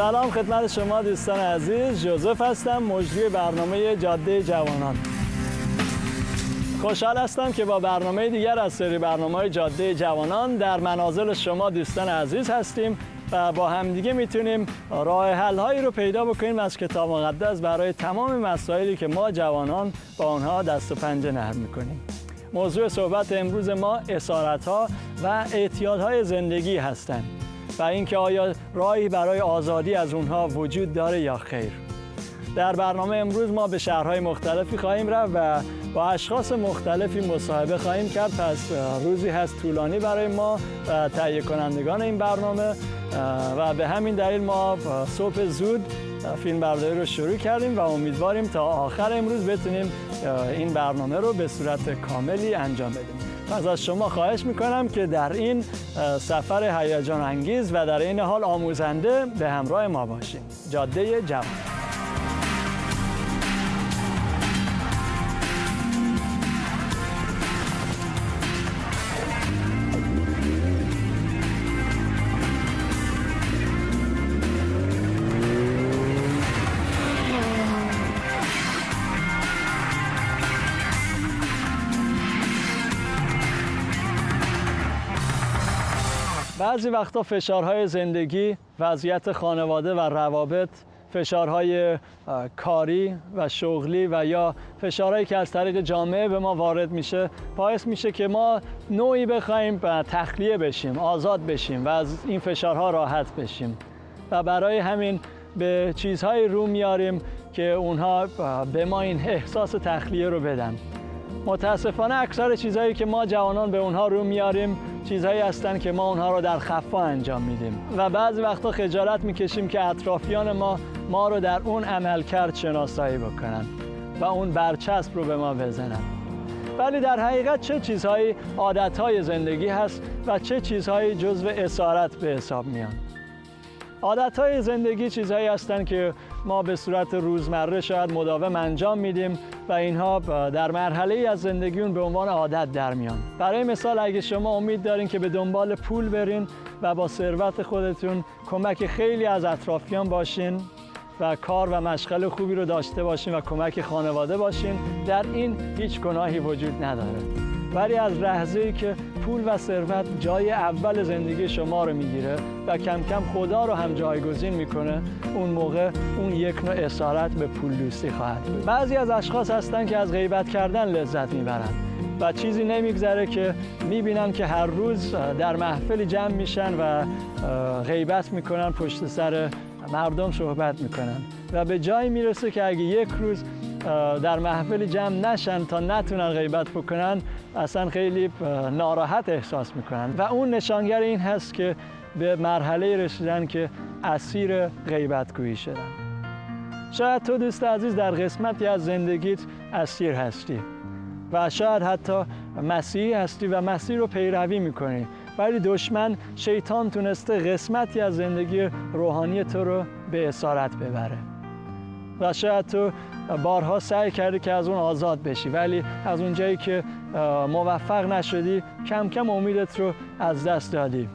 سلام خدمت شما دوستان عزیز. جوزف هستم مجری برنامه جاده جوانان. خوشحال هستم که با برنامه دیگر از سری برنامه جاده جوانان در منازل شما دوستان عزیز هستیم و با همدیگه می‌تونیم راه حل هایی رو پیدا بکنیم از کتاب مقدس برای تمام مسائلی که ما جوانان با آنها دست و پنجه نرم می‌کنیم. موضوع صحبت امروز ما اسارت ها و اعتیادهای زندگی هستند. و اینکه آیا راهی برای آزادی از اونها وجود داره یا خیر. در برنامه امروز ما به شهرهای مختلفی خواهیم رفت و با اشخاص مختلفی مصاحبه خواهیم کرد. پس روزی هست طولانی برای ما و تهیه کنندگان این برنامه. و به همین دلیل ما صبح زود فیلم برداری رو شروع کردیم و امیدواریم تا آخر امروز بتونیم این برنامه رو به صورت کاملی انجام بدیم. پس از شما خواهش می‌کنم که در این سفر هیجان انگیز و در این حال آموزنده به همراه ما باشیم جاده جوان. بعضی وقتا فشارهای زندگی، وضعیت خانواده و روابط، فشارهای کاری و شغلی و یا فشارهایی که از طریق جامعه به ما وارد میشه باعث میشه که ما نوعی بخوایم تخلیه بشیم آزاد بشیم و از این فشارها راحت بشیم. و برای همین به چیزهایی رو میاریم که اونها به ما این احساس تخلیه رو بدن. متاسفانه اکثر چیزهایی که ما جوانان به اونها رو میاریم چیزهایی هستند که ما اونها رو در خفا انجام میدیم. و بعضی وقتا خجالت می‌کشیم که اطرافیان ما ما رو در اون عمل کرد شناسایی بکنن و اون برچسب رو به ما بزنن. ولی در حقیقت چه چیزهایی عادتهای زندگی هست و چه چیزهایی جزو اسارت به حساب میان؟ عادتهای زندگی چیزهایی هستند که ما به صورت روزمره شاید مداوم انجام میدیم و اینها در مرحله ای از زندگیون به عنوان عادت در میان. برای مثال اگه شما امید دارین که به دنبال پول برین و با ثروت خودتون کمک خیلی از اطرافیان باشین و کار و مشغل خوبی رو داشته باشین و کمک خانواده باشین در این هیچ گناهی وجود نداره. ولی از لحظه ای که پول و ثروت جای اول زندگی شما رو می‌گیره و کم کم خدا رو هم جایگزین می‌کنه اون موقع اون یک نوع اسارت به پول دوستی خواهد بود. بعضی از اشخاص هستن که از غیبت کردن لذت می‌برن و چیزی نمیگذره که می‌بینن که هر روز در محفلی جمع میشن و غیبت می‌کنن پشت سر مردم صحبت می‌کنن و به جایی می‌رسه که اگه یک روز در محفل جمع نشن تا نتونن غیبت بکنن. اصلا خیلی ناراحت احساس می‌کنن. و اون نشانگر این هست که به مرحله رسیدن که اسیر غیبت گویی شدن. شاید تو دوست عزیز در قسمتی از زندگیت اسیر هستی. و شاید حتی مسیحی هستی و مسیح رو پیروی می‌کنی. ولی دشمن شیطان تونسته قسمتی از زندگی روحانی تو رو به اسارت ببره. و شاید تو بارها سعی کردی که از اون آزاد بشی. ولی از اونجایی که موفق نشدی کم کم امیدت رو از دست دادی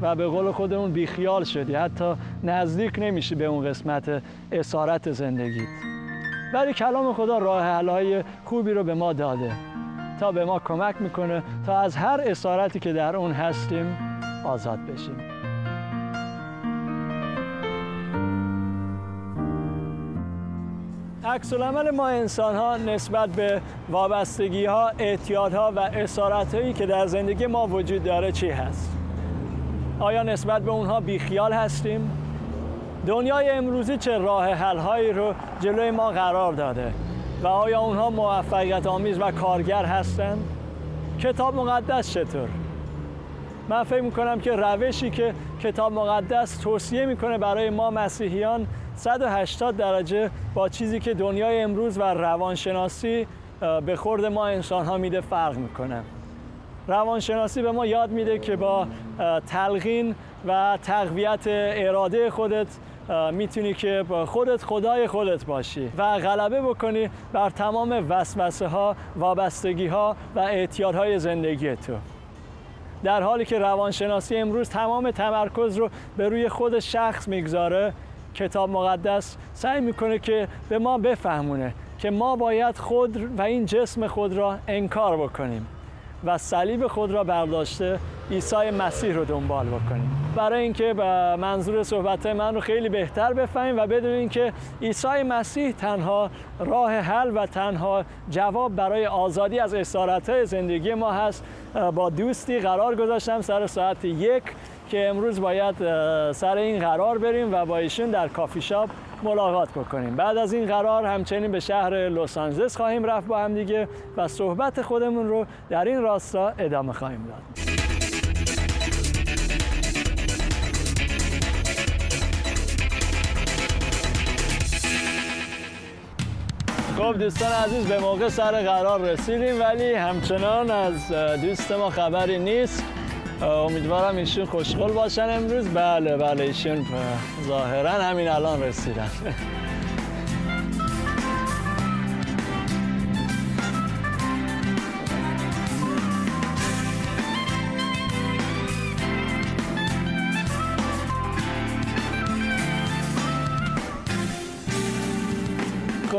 و به قول خودمون بیخیال شدی. حتی نزدیک نمیشی به اون قسمت اسارت زندگیت. ولی کلام خدا راه حلهای خوبی رو به ما داده. تا به ما کمک می‌کنه تا از هر اسارتی که در اون هستیم آزاد بشیم. عکس العمل ما انسان ها نسبت به وابستگی ها، اعتیاد ها و اسارت هایی که در زندگی ما وجود داره چی هست؟ آیا نسبت به اونها بیخیال هستیم؟ دنیای امروزی چه راه حل هایی رو جلوی ما قرار داده و آیا اونها موفقیت آمیز و کارگر هستند؟ کتاب مقدس چطور؟ من فکر می‌کنم که روشی که کتاب مقدس توصیه می‌کنه برای ما مسیحیان 180 درجه با چیزی که دنیای امروز و روانشناسی به خورد ما انسان ها میده فرق می‌کنه. روانشناسی به ما یاد میده که با تلقین و تقویت اراده خودت می‌تونی که خودت خدای خودت باشی و غلبه بکنی بر تمام وسوسه ها وابستگی ها و اعتیادهای زندگی تو. در حالی که روانشناسی امروز تمام تمرکز رو به روی خود شخص می‌گذاره کتاب مقدس سعی می‌کنه که به ما بفهمونه که ما باید خود و این جسم خود را انکار بکنیم و صلیب خود را برداشته عیسی مسیح رو دنبال بکنیم. برای اینکه منظور صحبت من رو خیلی بهتر بفهمیم و بدونیم که عیسی مسیح تنها راه حل و تنها جواب برای آزادی از اسارت زندگی ما هست با دوستی قرار گذاشتم سر ساعت یک. که امروز باید سر این قرار بریم و با ایشون در کافی شاپ ملاقات بکنیم. بعد از این قرار همچنین به شهر لس آنجلس خواهیم رفت با هم دیگه و صحبت خودمون رو در این راستا ادامه خواهیم داد. خب دوستان عزیز به موقع سر قرار رسیدیم ولی همچنان از دوست ما خبری نیست. امیدوارم ایشون خوشحال باشن امروز. بله بله ایشون ظاهرا همین الان رسیدن.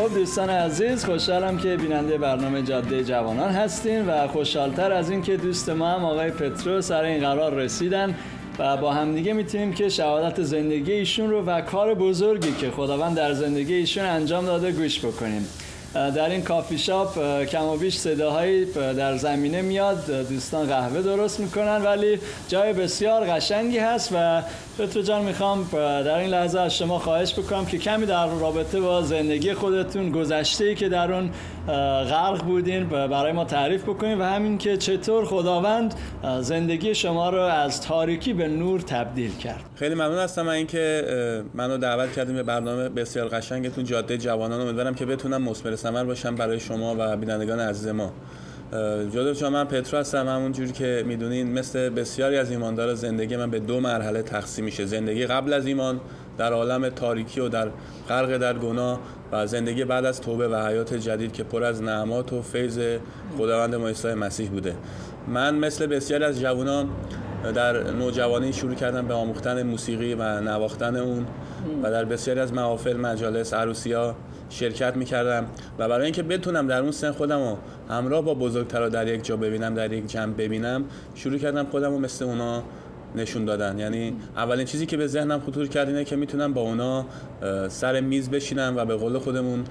خب دوستان عزیز خوشحالم که بیننده برنامه جاده جوانان هستیم و خوشحالتر از این که دوست ما هم آقای پترو سر این قرار رسیدن و با همدیگه می‌تونیم که شهادت زندگی ایشون رو و کار بزرگی که خداوند در زندگی ایشون انجام داده گوش بکنیم. در این کافی شاپ کم و بیش صداهایی در زمینه میاد. دوستان قهوه درست می‌کنن ولی جای بسیار قشنگی هست و پترو جان می‌خوام در این لحظه از شما خواهش بکنم که کمی در رابطه با زندگی خودتون گذشته ای که در اون غرق بودین برای ما تعریف بکنین و همین که چطور خداوند زندگی شما رو از تاریکی به نور تبدیل کرد. خیلی ممنون هستم من اینکه منو دعوت کردیم به برنامه بسیار قشنگتون جاده جوانان. امیدوارم که بتونم مثمر ثمر باشم برای شما و بینندگان عزیز ما. جوزف شما من پترو هستم. همون جوری که می‌دونین مثل بسیاری از ایماندار زندگی من به دو مرحله تقسیم میشه. زندگی قبل از ایمان در عالم تاریکی و در غرق در گناه و زندگی بعد از توبه و حیات جدید که پر از نعمات و فیض خداوند ما مسیح بوده. من مثل بسیاری از جوانان در نوجوانی شروع کردم به آموختن موسیقی و نواختن اون و در بسیاری از محافل مجالس عروسی ها شرکت می‌کردم و برای اینکه بتونم در اون سن خودم رو همراه با بزرگترا در یک جا ببینم در یک جمع ببینم شروع کردم خودم رو مثل اونا نشون دادن. یعنی اولین چیزی که به ذهنم خطور کرد اینه که می‌تونم با اونا سر میز بشینم و به قول خودمون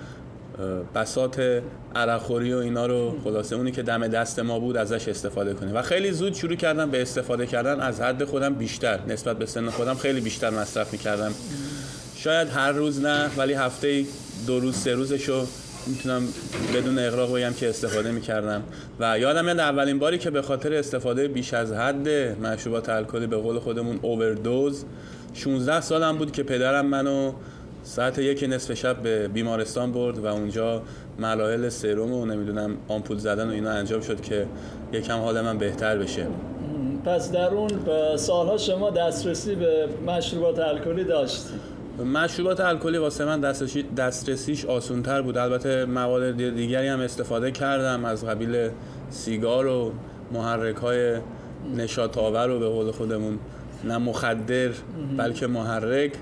بسات عرقخوری و اینا رو خلاصه اونی که دم دست ما بود ازش استفاده کنیم. و خیلی زود شروع کردم به استفاده کردن از حد خودم بیشتر. نسبت به سن خودم خیلی بیشتر مصرف می‌کردم. شاید هر روز نه ولی هفته دو روز سه روزشو می‌تونم بدون اقراق بگم که استفاده می‌کردم. و یادم میاد اولین باری که به خاطر استفاده بیش از حد مشروبات الکلی به قول خودمون اووردوز 16 سالم بود که پدرم منو ساعت یک نصف شب به بیمارستان برد و اونجا ملاحل سرم و نمی‌دونم آمپول زدن و اینا انجام شد که یکم حال من بهتر بشه. پس در اون سالها شما دسترسی به مشروبات الکلی داشتید مشروبات الکلی واسه من دسترسی دسترسیش آسونتر بود. البته مواد دیگری هم استفاده کردم از قبیل سیگار و محرک های نشاط آور رو به قول خودمون. نه مخدر بلکه محرک.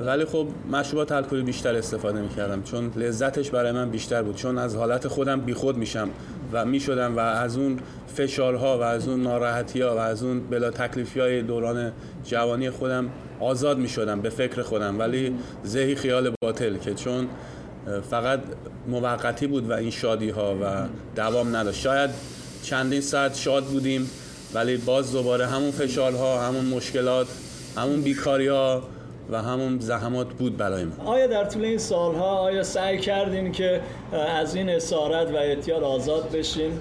ولی خب مشروبات الکلی بیشتر استفاده می‌کردم چون لذتش برای من بیشتر بود. چون از حالت خودم بیخود میشم و می‌شدم و از اون فشارها و از اون ناراحتی ها و از اون بلا تکلیفی های دوران جوانی خودم آزاد می شدم به فکر خودم. ولی ذهی خیال باطل که چون فقط موقتی بود و این شادی ها و دوام نداشت. شاید چندین ساعت شاد بودیم ولی باز دوباره همون فشارها همون مشکلات همون بیکاری ها و همون زحمات بود برای ما آیا در طول این سالها آیا سعی کردین که از این اسارت و اعتیاد آزاد بشین؟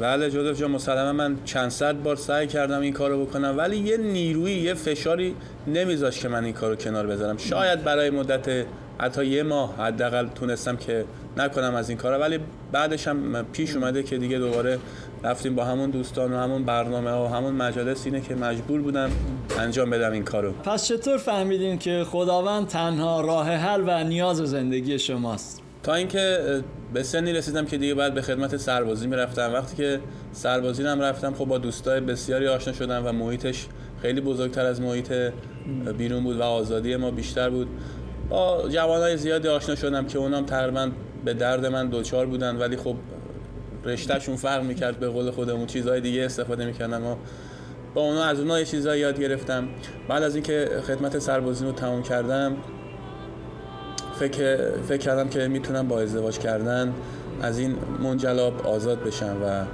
بله جوزف جان مسلما من چند صد بار سعی کردم این کارو بکنم ولی یه نیروی یه فشاری نمیذاش که من این کارو کنار بذارم شاید برای مدت حتی یه ماه حداقل تونستم که نکنم از این کارا ولی بعدش هم پیش اومده که دیگه دوباره رفتیم با همون دوستان و همون برنامه و همون مجالس اینه که مجبور بودم انجام بدم این کارو. پس چطور فهمیدین که خداوند تنها راه حل و نیاز زندگی شماست؟ تا اینکه به سنی رسیدم که دیگه بعد به خدمت سربازی می‌رفتم. وقتی که سربازی هم رفتم خب با دوستای بسیاری آشنا شدم و محیطش خیلی بزرگتر از محیط بیرون بود و آزادی ما بیشتر بود. با جوانای زیادی آشنا شدم که اونام تقریبا به درد من دوچار بودن ولی خب رشتهشون فرق می‌کرد به قول خودمون چیزهای دیگه استفاده می‌کردن و با اونا از اونها یه چیزایی یاد گرفتم. بعد از اینکه خدمت سربازی رو تمام کردم فکر, فکر کردم که می‌تونم با ازدواج کردن از این منجلاب آزاد بشم و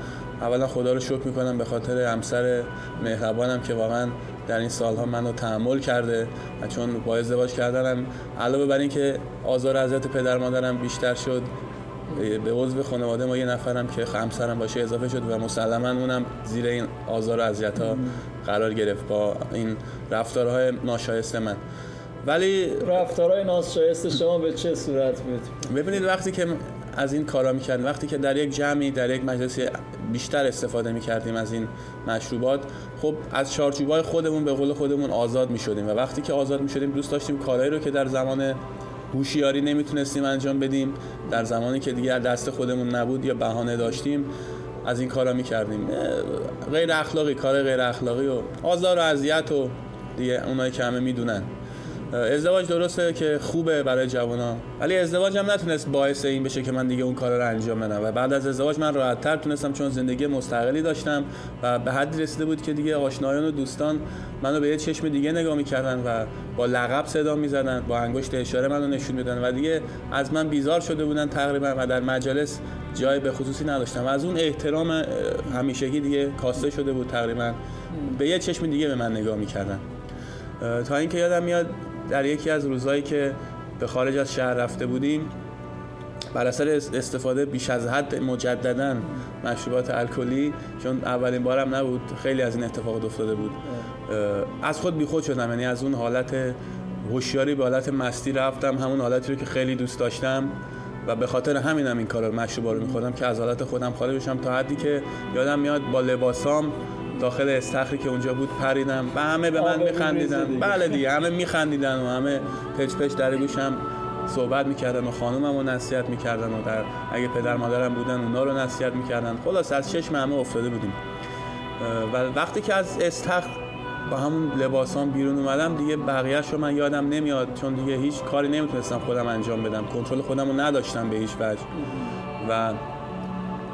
اولا خدا رو شکر می‌کنم به خاطر همسر مهربانم که واقعا در این سالها منو تحمل کرده و چون با ازدواج کردنم علاوه بر اینکه آزار اذیت پدر مادرم بیشتر شد به عضو خانواده ما یه نفرم که همسرم باشه اضافه شد و مسلما اونم زیر این آزار و اذیت ها قرار گرفت با این رفتارهای ناشایست من. ولی رفتارهای ناشایست شما به چه صورت بود ببینید وقتی که از این کارا می‌کردیم. وقتی که در یک جمعی در یک مجلسی بیشتر استفاده می‌کردیم از این مشروبات خب از چارچوبای خودمون به قول خودمون آزاد می‌شدیم و وقتی که آزاد می‌شدیم دوست داشتیم کارهایی رو که در زمان هوشیاری نمی‌تونستیم انجام بدیم در زمانی که دیگه دست خودمون نبود یا بهانه داشتیم از این کارا می‌کردیم. غیر اخلاقی کار غیر اخلاقی و آزار و اذیت و دیگه اونایی که همه می‌دونن. ازدواج درسته که خوبه برای جوانا ولی ازدواج هم نتونست باعث این بشه که من دیگه اون کار رو انجام بدم. و بعد از ازدواج من راحت تر تونستم چون زندگی مستقلی داشتم و به حدی رسیده بود که دیگه آشنایان و دوستان منو به یه چشم دیگه نگاه می‌کردن و با لقب صدا می‌زدن با انگشت اشاره منو نشون میدن و دیگه از من بیزار شده بودن تقریبا و در مجالس جای به خصوصی نداشتم. و از اون احترام همیشگی دیگه کاسته شده بود تقریبا. به یه چشم دیگه به من نگاه می‌کردن. تا اینکه یادم میاد در یکی از روزهایی که به خارج از شهر رفته بودیم بر اثر استفاده بیش از حد مجددا مشروبات الکلی چون اولین بارم نبود خیلی از این اتفاقات افتاده بود. از خود بیخود شدم یعنی از اون حالت هوشیاری به حالت مستی رفتم همون حالتی رو که خیلی دوست داشتم و به خاطر همینم این کارا مشروبا رو میخوردم که از حالت خودم خارج بشم تا حدی که یادم میاد با لباسام داخل استخری که اونجا بود پریدم و همه به من میخندیدن. بله دیگه همه میخندیدن و همه پچ پچ در گوشم صحبت می‌کردن و خانومم رو نصیحت می‌کردن و در اگه پدر مادرم بودن اونا رو نصیحت می‌کردن. خلاص از چشم همه افتاده بودیم. و وقتی که از استخر با همون لباسام بیرون اومدم دیگه بقیهش رو من یادم نمیاد. چون دیگه هیچ کاری نمی‌تونستم خودم انجام بدم. کنترل خودم رو نداشتم به هیچ وجه. و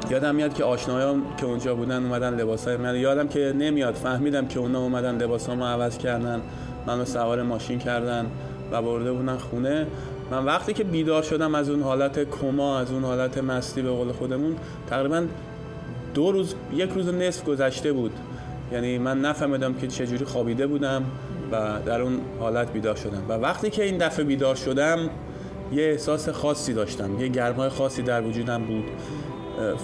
یادم میاد که آشنایان که اونجا بودن اومدن لباسای من. یادم که نمیاد. فهمیدم که اونا اومدن لباسامو عوض کردن. منو سوار ماشین کردن و برده بودن خونه. من وقتی که بیدار شدم از اون حالت کما از اون حالت مستی به قول خودمون تقریبا دو روز یک روز نصف گذشته بود. یعنی من نفهمیدم که چجوری خوابیده بودم و در اون حالت بیدار شدم. و وقتی که این دفعه بیدار شدم یه احساس خاصی داشتم. یه گرمای خاصی در وجودم بود.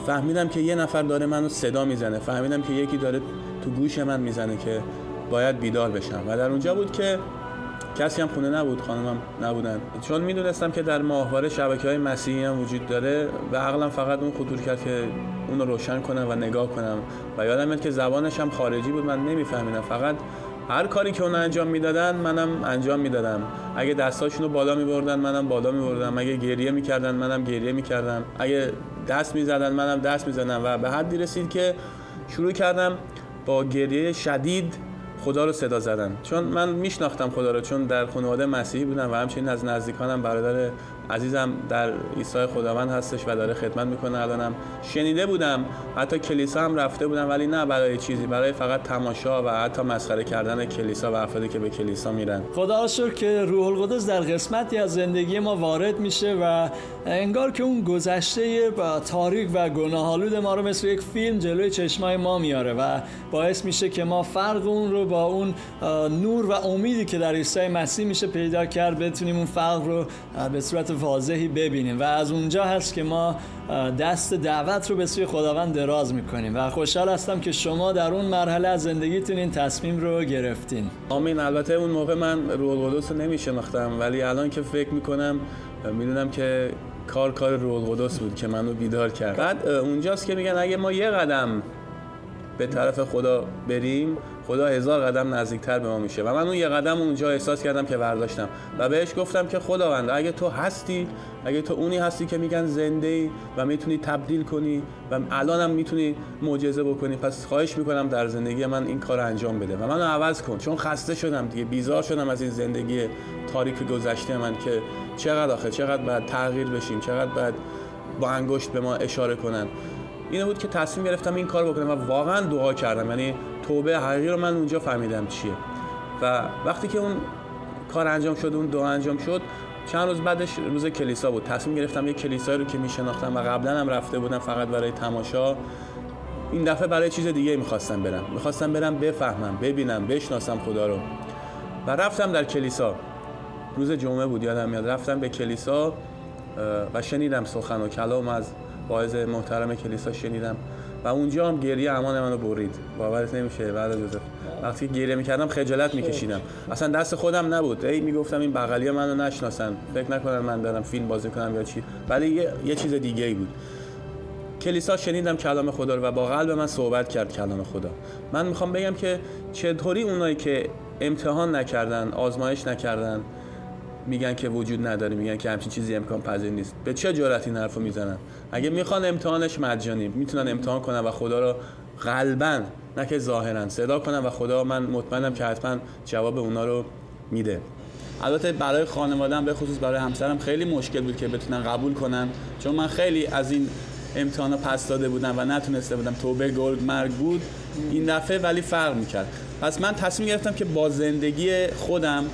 فهمیدم که یه نفر داره منو صدا می‌زنه. فهمیدم که یکی داره تو گوش من می‌زنه که باید بیدار بشم. و در اونجا بود که کسی هم خونه نبود خانمم نبودن. چون می‌دونستم که در ماهواره شبکه های مسیحی هم وجود داره و عقلم فقط اون خطور کرد که اون رو روشن کنم و نگاه کنم. و یادم میاد که زبانش هم خارجی بود من نمیفهمیدم. فقط هر کاری که اون انجام می‌دادن منم انجام می‌دادم. اگه دستاشون رو بالا میبردن منم بالا میبردم. اگه گریه می‌کردن منم گریه می‌کردم. اگه دست می‌زدن منم دست می‌زدم. و به حدی رسید که شروع کردم با گریه شدید خدا رو صدا زدن. چون من میشناختم خدا رو چون در خانواده مسیحی بودم و همچنین از نزدیکانم برادر عزیزم در عیسی خداوند هستش و داره خدمت می‌کنه. الانم شنیده بودم حتی کلیسا هم رفته بودم ولی نه برای چیزی برای فقط تماشا و حتی مسخره کردن کلیسا و افرادی که به کلیسا میرن. خدا شکر که روح القدس در قسمتی از زندگی ما وارد میشه و انگار که اون گذشته تاریک و گناهالود ما رو مثل یک فیلم جلوی چشمای ما میاره و باعث میشه که ما فرق اون رو با اون نور و امیدی که در عیسی مسیح میشه پیدا کرد بتونیم اون فرق رو به صورت واضحی ببینیم و از اونجا هست که ما دست دعوت رو به سوی خداوند دراز می‌کنیم و خوشحال هستم که شما در اون مرحله از زندگیتون این تصمیم رو گرفتین. آمین. البته اون موقع من روح القدس رو نمیشناختم ولی الان که فکر می‌کنم می‌دونم که کار کار روح القدس بود که منو بیدار کرد. بعد اونجاست که میگن اگه ما یه قدم به طرف خدا بریم خدا هزار قدم نزدیکتر به ما میشه. و من اون یه قدم اونجا احساس کردم که برداشتم. و بهش گفتم که خداوند اگه تو هستی اگه تو اونی هستی که میگن زنده ای و می‌تونی تبدیل کنی و الانم می‌تونی معجزه بکنی پس خواهش می‌کنم در زندگی من این کار انجام بده. و منو عوض کن چون خسته شدم دیگه. بیزار شدم از این زندگی تاریک گذشته من که چقدر آخه چقدر باید تغییر بشیم چقدر باید با انگشت به ما اشاره کنن. اینه بود که تصمیم گرفتم این کار بکنم و واقعا دعا کردم. یعنی توبه حقیقی رو من اونجا فهمیدم چیه. و وقتی که اون کار انجام شد اون دعا انجام شد چند روز بعدش روز کلیسا بود. تصمیم گرفتم یه کلیسایی رو که میشناختم و قبلا هم رفته بودم فقط برای تماشا این دفعه برای چیز دیگه می‌خواستم برم. می‌خواستم برم بفهمم ببینم بشناسم خدا رو. و رفتم در کلیسا. روز جمعه بود یادم میاد. رفتم به کلیسا و شنیدم سخن و کلام از واعظ محترم کلیسا شنیدم. و اونجا هم گریه امان منو برید. باورت نمیشه. بعد از وقتی گریه می‌کردم خجالت میکشیدم. اصلا دست خودم نبود. ای می‌گفتم این بغلی منو نشناسن. فکر نکنن من دارم فیلم بازی کنم یا چی. ولی یه, یه چیز دیگه ای بود. کلیسا شنیدم کلام خدا رو و با قلب من صحبت کرد کلام خدا. من می‌خوام بگم که چطوری اونایی که امتحان نکردن آزمایش نکردن میگن که وجود نداره میگن که همچین چیزی امکان پذیر نیست. به چه جرأت این حرفو می‌زنن؟ اگه می‌خوان امتحانش مجانی می‌تونن امتحان کنن و خدا رو قلبا نه که ظاهرا صدا کنن و خدا من مطمئنم که حتما جواب اونا رو میده. البته برای خانوادم به خصوص برای همسرم خیلی مشکل بود که بتونن قبول کنن. چون من خیلی از این امتحانا پس داده بودم و نتونسته بودم. توبه گلد مرگ بود. این دفعه ولی فرق می‌کرد. پس من تصمیم گرفتم که با زندگی خودم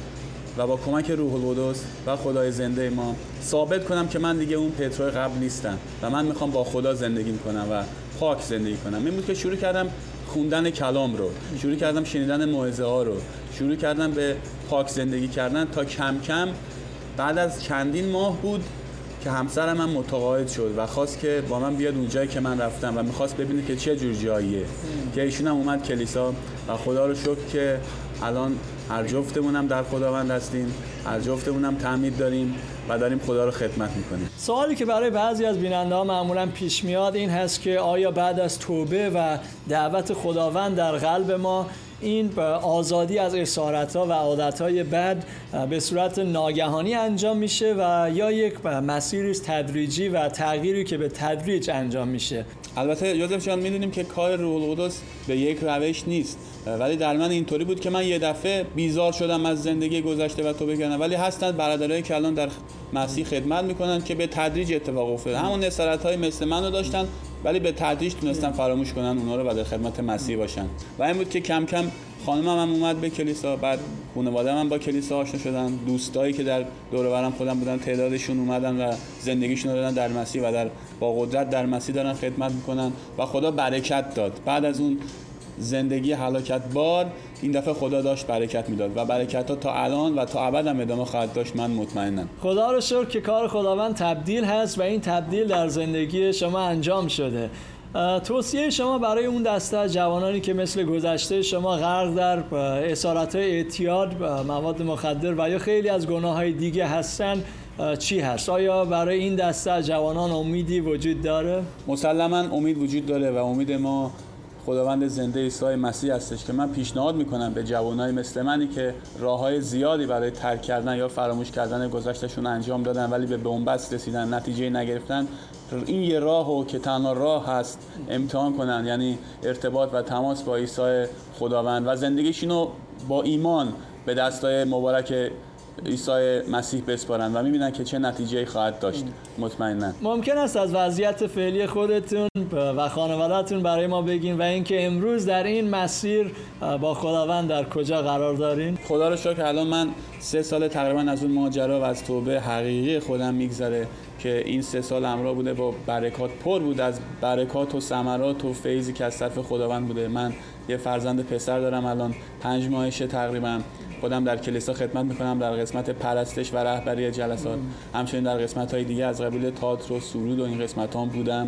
و با کمک روح القدس و خدای زنده ما ثابت کنم که من دیگه اون پتروی قبل نیستم و من می‌خوام با خدا زندگی کنم و پاک زندگی کنم. این بود که شروع کردم خوندن کلام رو شروع کردم شنیدن موعظه ها رو شروع کردم به پاک زندگی کردن تا کم کم بعد از چندین ماه بود که همسرم من متقاعد شد و خواست که با من بیاد اونجایی که من رفتم و می‌خواست ببینه که چه جور جاییه. که ایشون هم اومد کلیسا و خدا رو شکر که الان هر جفتمون در خداوند هستیم هر جفتمون هم تعمید داریم و داریم خدا رو خدمت می‌کنیم. سوالی که برای بعضی از بیننده ها معمولا پیش میاد این هست که آیا بعد از توبه و دعوت خداوند در قلب ما این آزادی از اسارت ها و عادت های بد به صورت ناگهانی انجام میشه و یا یک مسیری تدریجی و تغییری که به تدریج انجام میشه؟ البته یوزف جان می‌دونیم که کار روح القدس به یک روش نیست. ولی در من اینطوری بود که من یه دفعه بیزار شدم از زندگی گذشته و تو بگنم ولی برادرایی که الان در مسیح خدمت می‌کنن که به تدریج اتفاق افتاده. همون نصرت های مثل منو داشتن ولی به تدریج تونستن فراموش کنن اونا رو و در خدمت مسیح باشن. و این بود که کم کم خانمم هم اومد به کلیسا بعد خانواده من با کلیسا آشنا شدن. دوستایی که در دور برم خودم بودن تعدادشون اومدن و زندگیشون رو در مسیح و در با قدرت در مسیح دارن خدمت می‌کنن و خدا برکت داد. بعد از اون زندگی حلاکت بار این دفعه خدا داشت برکت می‌داد و برکت ها تا الان و تا ابد هم ادامه خواهد داشت من مطمئنم خدا رو شکر که کار خداوند تبدیل هست و این تبدیل در زندگی شما انجام شده توصیه شما برای اون دسته جوانانی که مثل گذشته شما غرق در اسارت اعتیاد مواد مخدر و یا خیلی از گناه های دیگه هستن چی هست؟ آیا برای این دسته جوانان امیدی وجود داره؟ مسلما امید وجود داره و امید ما خداوند زنده عیسی مسیح هستش که من پیشنهاد می‌کنم به جوانای مثل منی که راه های زیادی برای ترک کردن یا فراموش کردن گذشتشون انجام دادن ولی به بنبست رسیدن نتیجه نگرفتن این یه راه که تنها راه هست امتحان کنن یعنی ارتباط و تماس با عیسی خداوند. و زندگیشونو با ایمان به دستای مبارک عیسی مسیح بسپارن و می‌بینن که چه نتیجه خواهد داشت. مطمئنا. ممکن است از وضعیت فعلی خودتون و خانوادهتون برای ما بگین و اینکه امروز در این مسیر با خداوند در کجا قرار دارین؟ خدا رو شکر الان من سه سال تقریبا از اون ماجرا و از توبه حقیقی خودم میگذره. که این سه سال همراه بوده با برکات پر بود از برکات و ثمرات و فیضی که از طرف خداوند بوده. من یه فرزند پسر دارم الان پنج ماهشه تقریبا. خودم در کلیسا خدمت می‌کنم در قسمت پرستش و رهبری جلسات. همچنین در قسمت های دیگه از قبیل تئاتر و سرود و این قسمت هم بودم.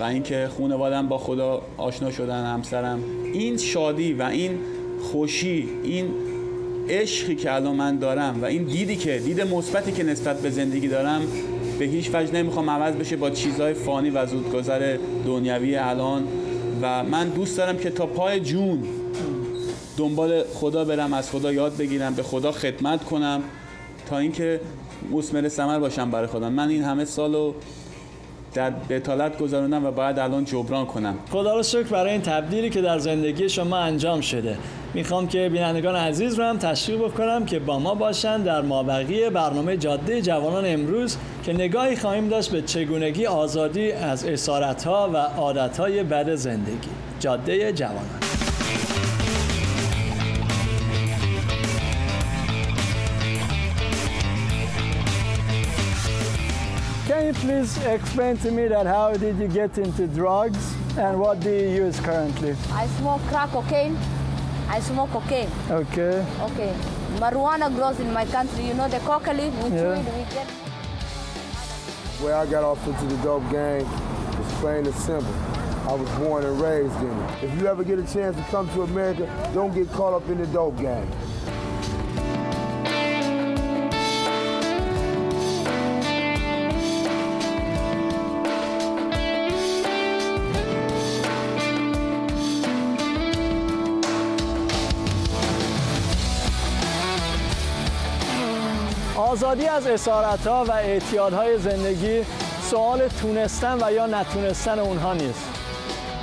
و اینکه خانوادم با خدا آشنا شدن همسرم. این شادی و این خوشی این عشقی که الان من دارم و این دیدی که دید مثبتی که نسبت به زندگی دارم به هیچ وجه نمی‌خوام عوض بشه با چیزهای فانی و زودگذر دنیوی الان. و من دوست دارم که تا پای جون دنبال خدا برم از خدا یاد بگیرم به خدا خدمت کنم تا اینکه مثمر ثمر باشم برای خودم. من این همه سالو در بتالت گذروندم و باید الان جبران کنم. خدا رو شکر برای این تبدیلی که در زندگی شما انجام شده. می‌خوام که بینندگان عزیز رو هم تشویق بکنم که با ما باشن در مابقی برنامه جاده جوانان امروز که نگاهی خواهیم داشت به چگونگی آزادی از اسارت ها و عادت های بد زندگی جاده جوانان Can you please explain to me that how did you get into drugs and what do you use currently? I smoke crack cocaine. I smoke cocaine. Okay. Okay. Marijuana grows in my country. You know the coca leaf. We Yeah. chew it. We get. Where I got off into the dope game is plain and simple. I was born and raised in it. If you ever get a chance to come to America, don't get caught up in the dope game. آزادی از اسارت ها و اعتیادهای زندگی سوال تونستن و یا نتونستن اونها نیست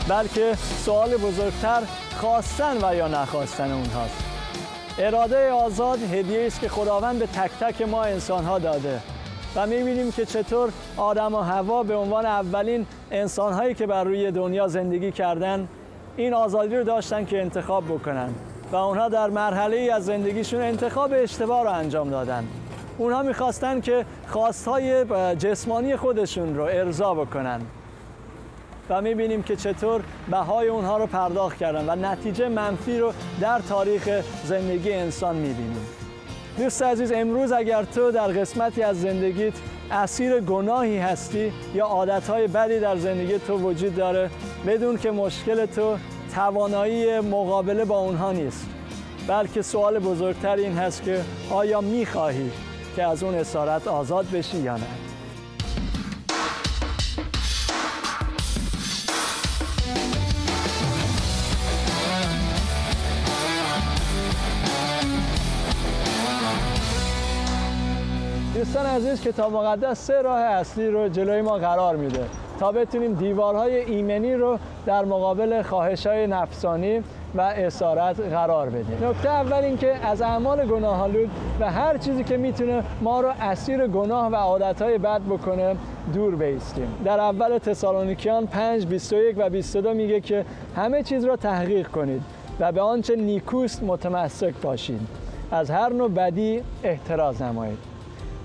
بلکه سوال بزرگتر خواستن و یا نخواستن اونهاست. اراده آزاد هدیه است که خداوند به تک تک ما انسان ها داده و می‌بینیم که چطور آدم و هوا به عنوان اولین انسان هایی که بر روی دنیا زندگی کردن این آزادی رو داشتن که انتخاب بکنن و اونها در مرحله ای از زندگیشون انتخاب اشتباه رو انجام دادن. اونها می‌خواستن که خواستهای جسمانی خودشون رو ارضا بکنن. و می‌بینیم که چطور بهای اونها رو پرداخت کردن و نتیجه منفی رو در تاریخ زندگی انسان می‌بینیم. دوست عزیز امروز اگر تو در قسمتی از زندگیت اسیر گناهی هستی یا عادتهای بدی در زندگی تو وجود داره بدون که مشکل تو توانایی مقابله با اونها نیست بلکه سوال بزرگتر این هست که آیا می‌خواهی که از اون اسارت آزاد بشی یا نه. دوستان عزیز کتاب مقدس سه راه اصلی رو جلوی ما قرار میده تا بتونیم دیوارهای ایمنی رو در مقابل خواهشهای نفسانی و اسارت قرار بدیم نکته اول این که از اعمال گناهالود و هر چیزی که می‌تونه ما رو اسیر گناه و عادتهای بد بکنه دور بیستیم. در اول تسالونیکیان 5 21 و 22 میگه که همه چیز را تحقیق کنید و به آنچه نیکوست متمسک باشید از هر نوع بدی احتراز نمایید.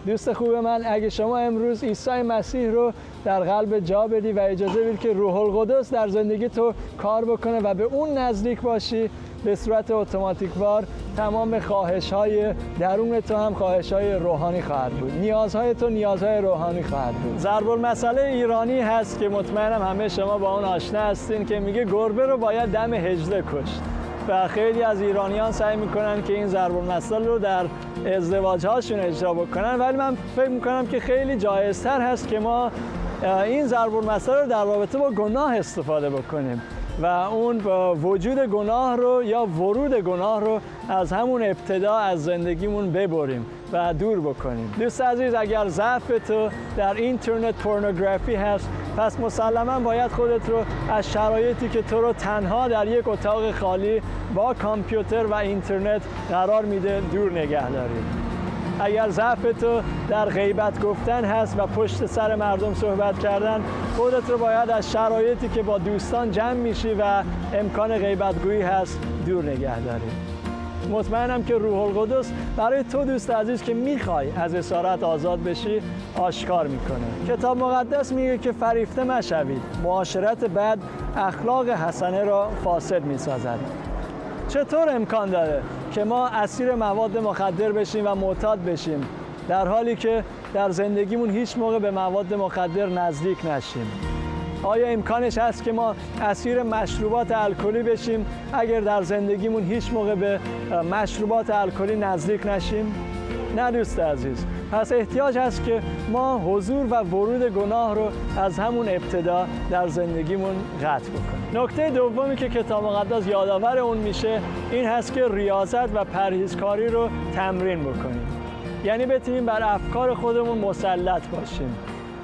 دوست خوب من اگه شما امروز عیسی مسیح رو در قلب جا بدی و اجازه بدی که روح القدس در زندگی تو کار بکنه و به اون نزدیک باشی به صورت اتوماتیک وار تمام خواهش های درون تو هم خواهش های روحانی خواهد بود. نیازهای تو نیازهای روحانی خواهد بود. ضرب المثل ایرانی هست که مطمئنم همه شما با اون آشنا هستین که میگه گربه رو باید دم هجله کشت. و خیلی از ایرانیان سعی می‌کنن که این ضرب المثل رو در ازدواج هاشون اجرا بکنن. ولی من فکر می‌کنم که خیلی جایزتر هست که ما این ضرب المثل رو در رابطه با گناه استفاده بکنیم. و اون وجود گناه رو یا ورود گناه رو از همون ابتدا از زندگیمون ببریم و دور بکنیم. دوست عزیز اگر ضعف تو در اینترنت پورنوگرافی هست پس مسلما باید خودت رو از شرایطی که تو رو تنها در یک اتاق خالی با کامپیوتر و اینترنت قرار میده دور نگه داریم. اگر ضعف تو در غیبت گفتن هست و پشت سر مردم صحبت کردن خودت رو باید از شرایطی که با دوستان جمع میشی و امکان غیبتگویی هست دور نگه داری. مطمئنم که روح القدس برای تو دوست عزیز که می‌خوای از اسارت آزاد بشی آشکار می‌کنه. کتاب مقدس میگه که فریفته مشوید معاشرت بد اخلاق حسنه را فاسد می‌سازد. چطور امکان داره که ما اسیر مواد مخدر بشیم و معتاد بشیم؟ در حالی که در زندگیمون هیچ موقع به مواد مخدر نزدیک نشیم. آیا امکانش هست که ما اسیر مشروبات الکلی بشیم اگر در زندگیمون هیچ موقع به مشروبات الکلی نزدیک نشیم؟ نه دوست عزیز. پس احتیاج هست که ما حضور و ورود گناه رو از همون ابتدا در زندگیمون قطع بکنیم. نکته دومی که کتاب مقدس یادآور اون میشه این هست که ریاضت و پرهیزکاری رو تمرین بکنیم. یعنی بتونیم بر افکار خودمون مسلط باشیم.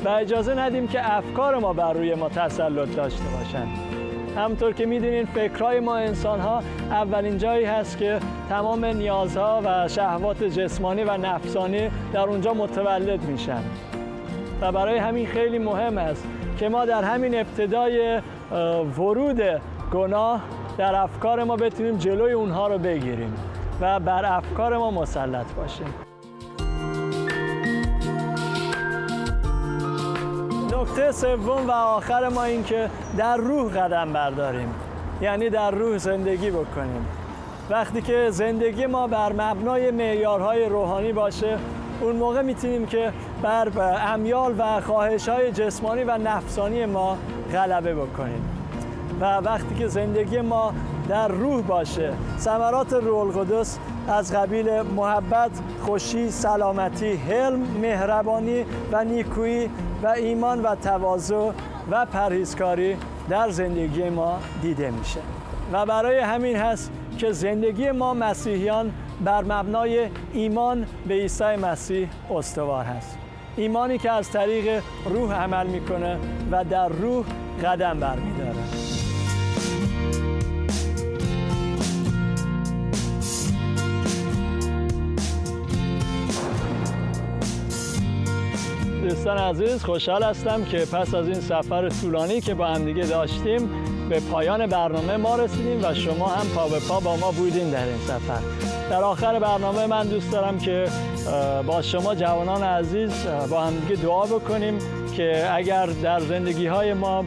و اجازه ندیم که افکار ما بر روی ما تسلط داشته باشن همونطور که می‌دونین فکرهای ما انسان ها اولین جایی هست که تمام نیازها و شهوات جسمانی و نفسانی در اونجا متولد میشن. و برای همین خیلی مهم است که ما در همین ابتدای ورود گناه در افکار ما بتونیم جلوی اونها رو بگیریم و بر افکار ما مسلط باشیم. نکته سوم و آخر ما این که در روح قدم برداریم. یعنی در روح زندگی بکنیم. وقتی که زندگی ما بر مبنای معیارهای روحانی باشه اون موقع می‌تونیم که بر امیال و خواهش های جسمانی و نفسانی ما غلبه بکنیم. و وقتی که زندگی ما در روح باشه ثمرات روح القدس از قبیل محبت، خوشی، سلامتی، حلم، مهربانی و نیکویی و ایمان و تواضع و پرهیزکاری در زندگی ما دیده میشه. و برای همین هست که زندگی ما مسیحیان بر مبنای ایمان به عیسی مسیح استوار هست. ایمانی که از طریق روح عمل می‌کنه و در روح قدم برمیداره. دوستان عزیز خوشحال هستم که پس از این سفر طولانی که با هم دیگه داشتیم به پایان برنامه ما رسیدیم و شما هم پا به پا با ما بودین در این سفر. در آخر برنامه من دوست دارم که با شما جوانان عزیز با هم دیگه دعا بکنیم که اگر در زندگی های ما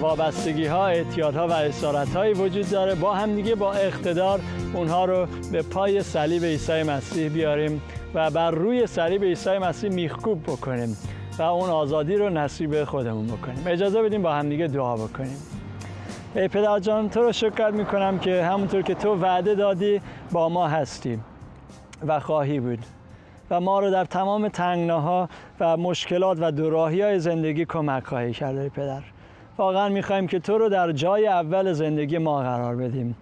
وابستگی ها، اعتیاد ها و اسارت هایی وجود داره با هم دیگه با اقتدار اونها رو به پای صلیب عیسی مسیح بیاریم. و بر روی صلیب عیسی مسیح میخکوب بکنیم و اون آزادی رو نصیب خودمون بکنیم. اجازه بدیم با همدیگه دعا بکنیم. ای پدر جان تو رو شکر می‌کنم که همونطور که تو وعده دادی با ما هستی و خواهی بود و ما رو در تمام تنگناها و مشکلات و دوراهی های زندگی کمک خواهی کرده پدر. واقعا می‌خوایم که تو رو در جای اول زندگی ما قرار بدیم.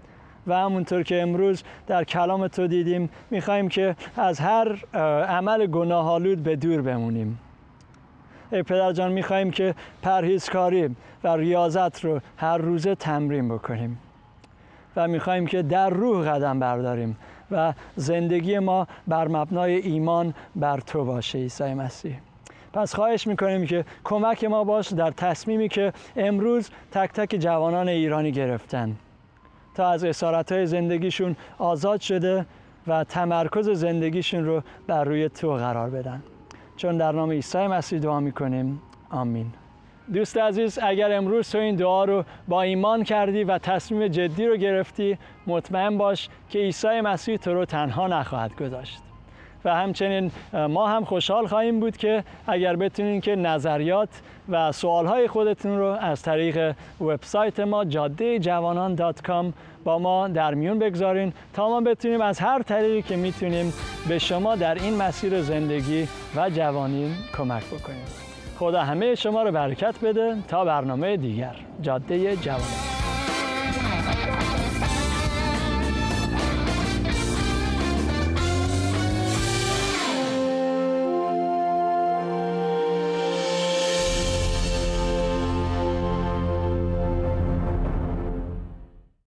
و همونطور که امروز در کلام تو دیدیم می‌خوایم که از هر عمل گناهالود به دور بمونیم. ای پدر جان می‌خوایم که پرهیزکاری و ریاضت رو هر روزه تمرین بکنیم و می‌خوایم که در روح قدم برداریم و زندگی ما بر مبنای ایمان بر تو باشه عیسی مسیح. پس خواهش می‌کنیم که کمک ما باش در تصمیمی که امروز تک تک جوانان ایرانی گرفتن. تا از اسارت زندگیشون آزاد شده و تمرکز زندگیشون رو بر روی تو قرار بدن. چون در نام عیسی مسیح دعا می‌کنیم. آمین. دوست عزیز اگر امروز تو این دعا رو با ایمان کردی و تصمیم جدی رو گرفتی مطمئن باش که عیسی مسیح تو رو تنها نخواهد گذاشت. و همچنین ما هم خوشحال خواهیم بود که اگر بتونین که نظریات و سوالهای خودتون رو از طریق وبسایت ما جاده جوانان با ما در میون بگذارین تا ما بتونیم از هر طریقی که می‌تونیم به شما در این مسیر زندگی و جوانی کمک بکنیم. خدا همه شما رو برکت بده تا برنامه دیگر. جاده جوانان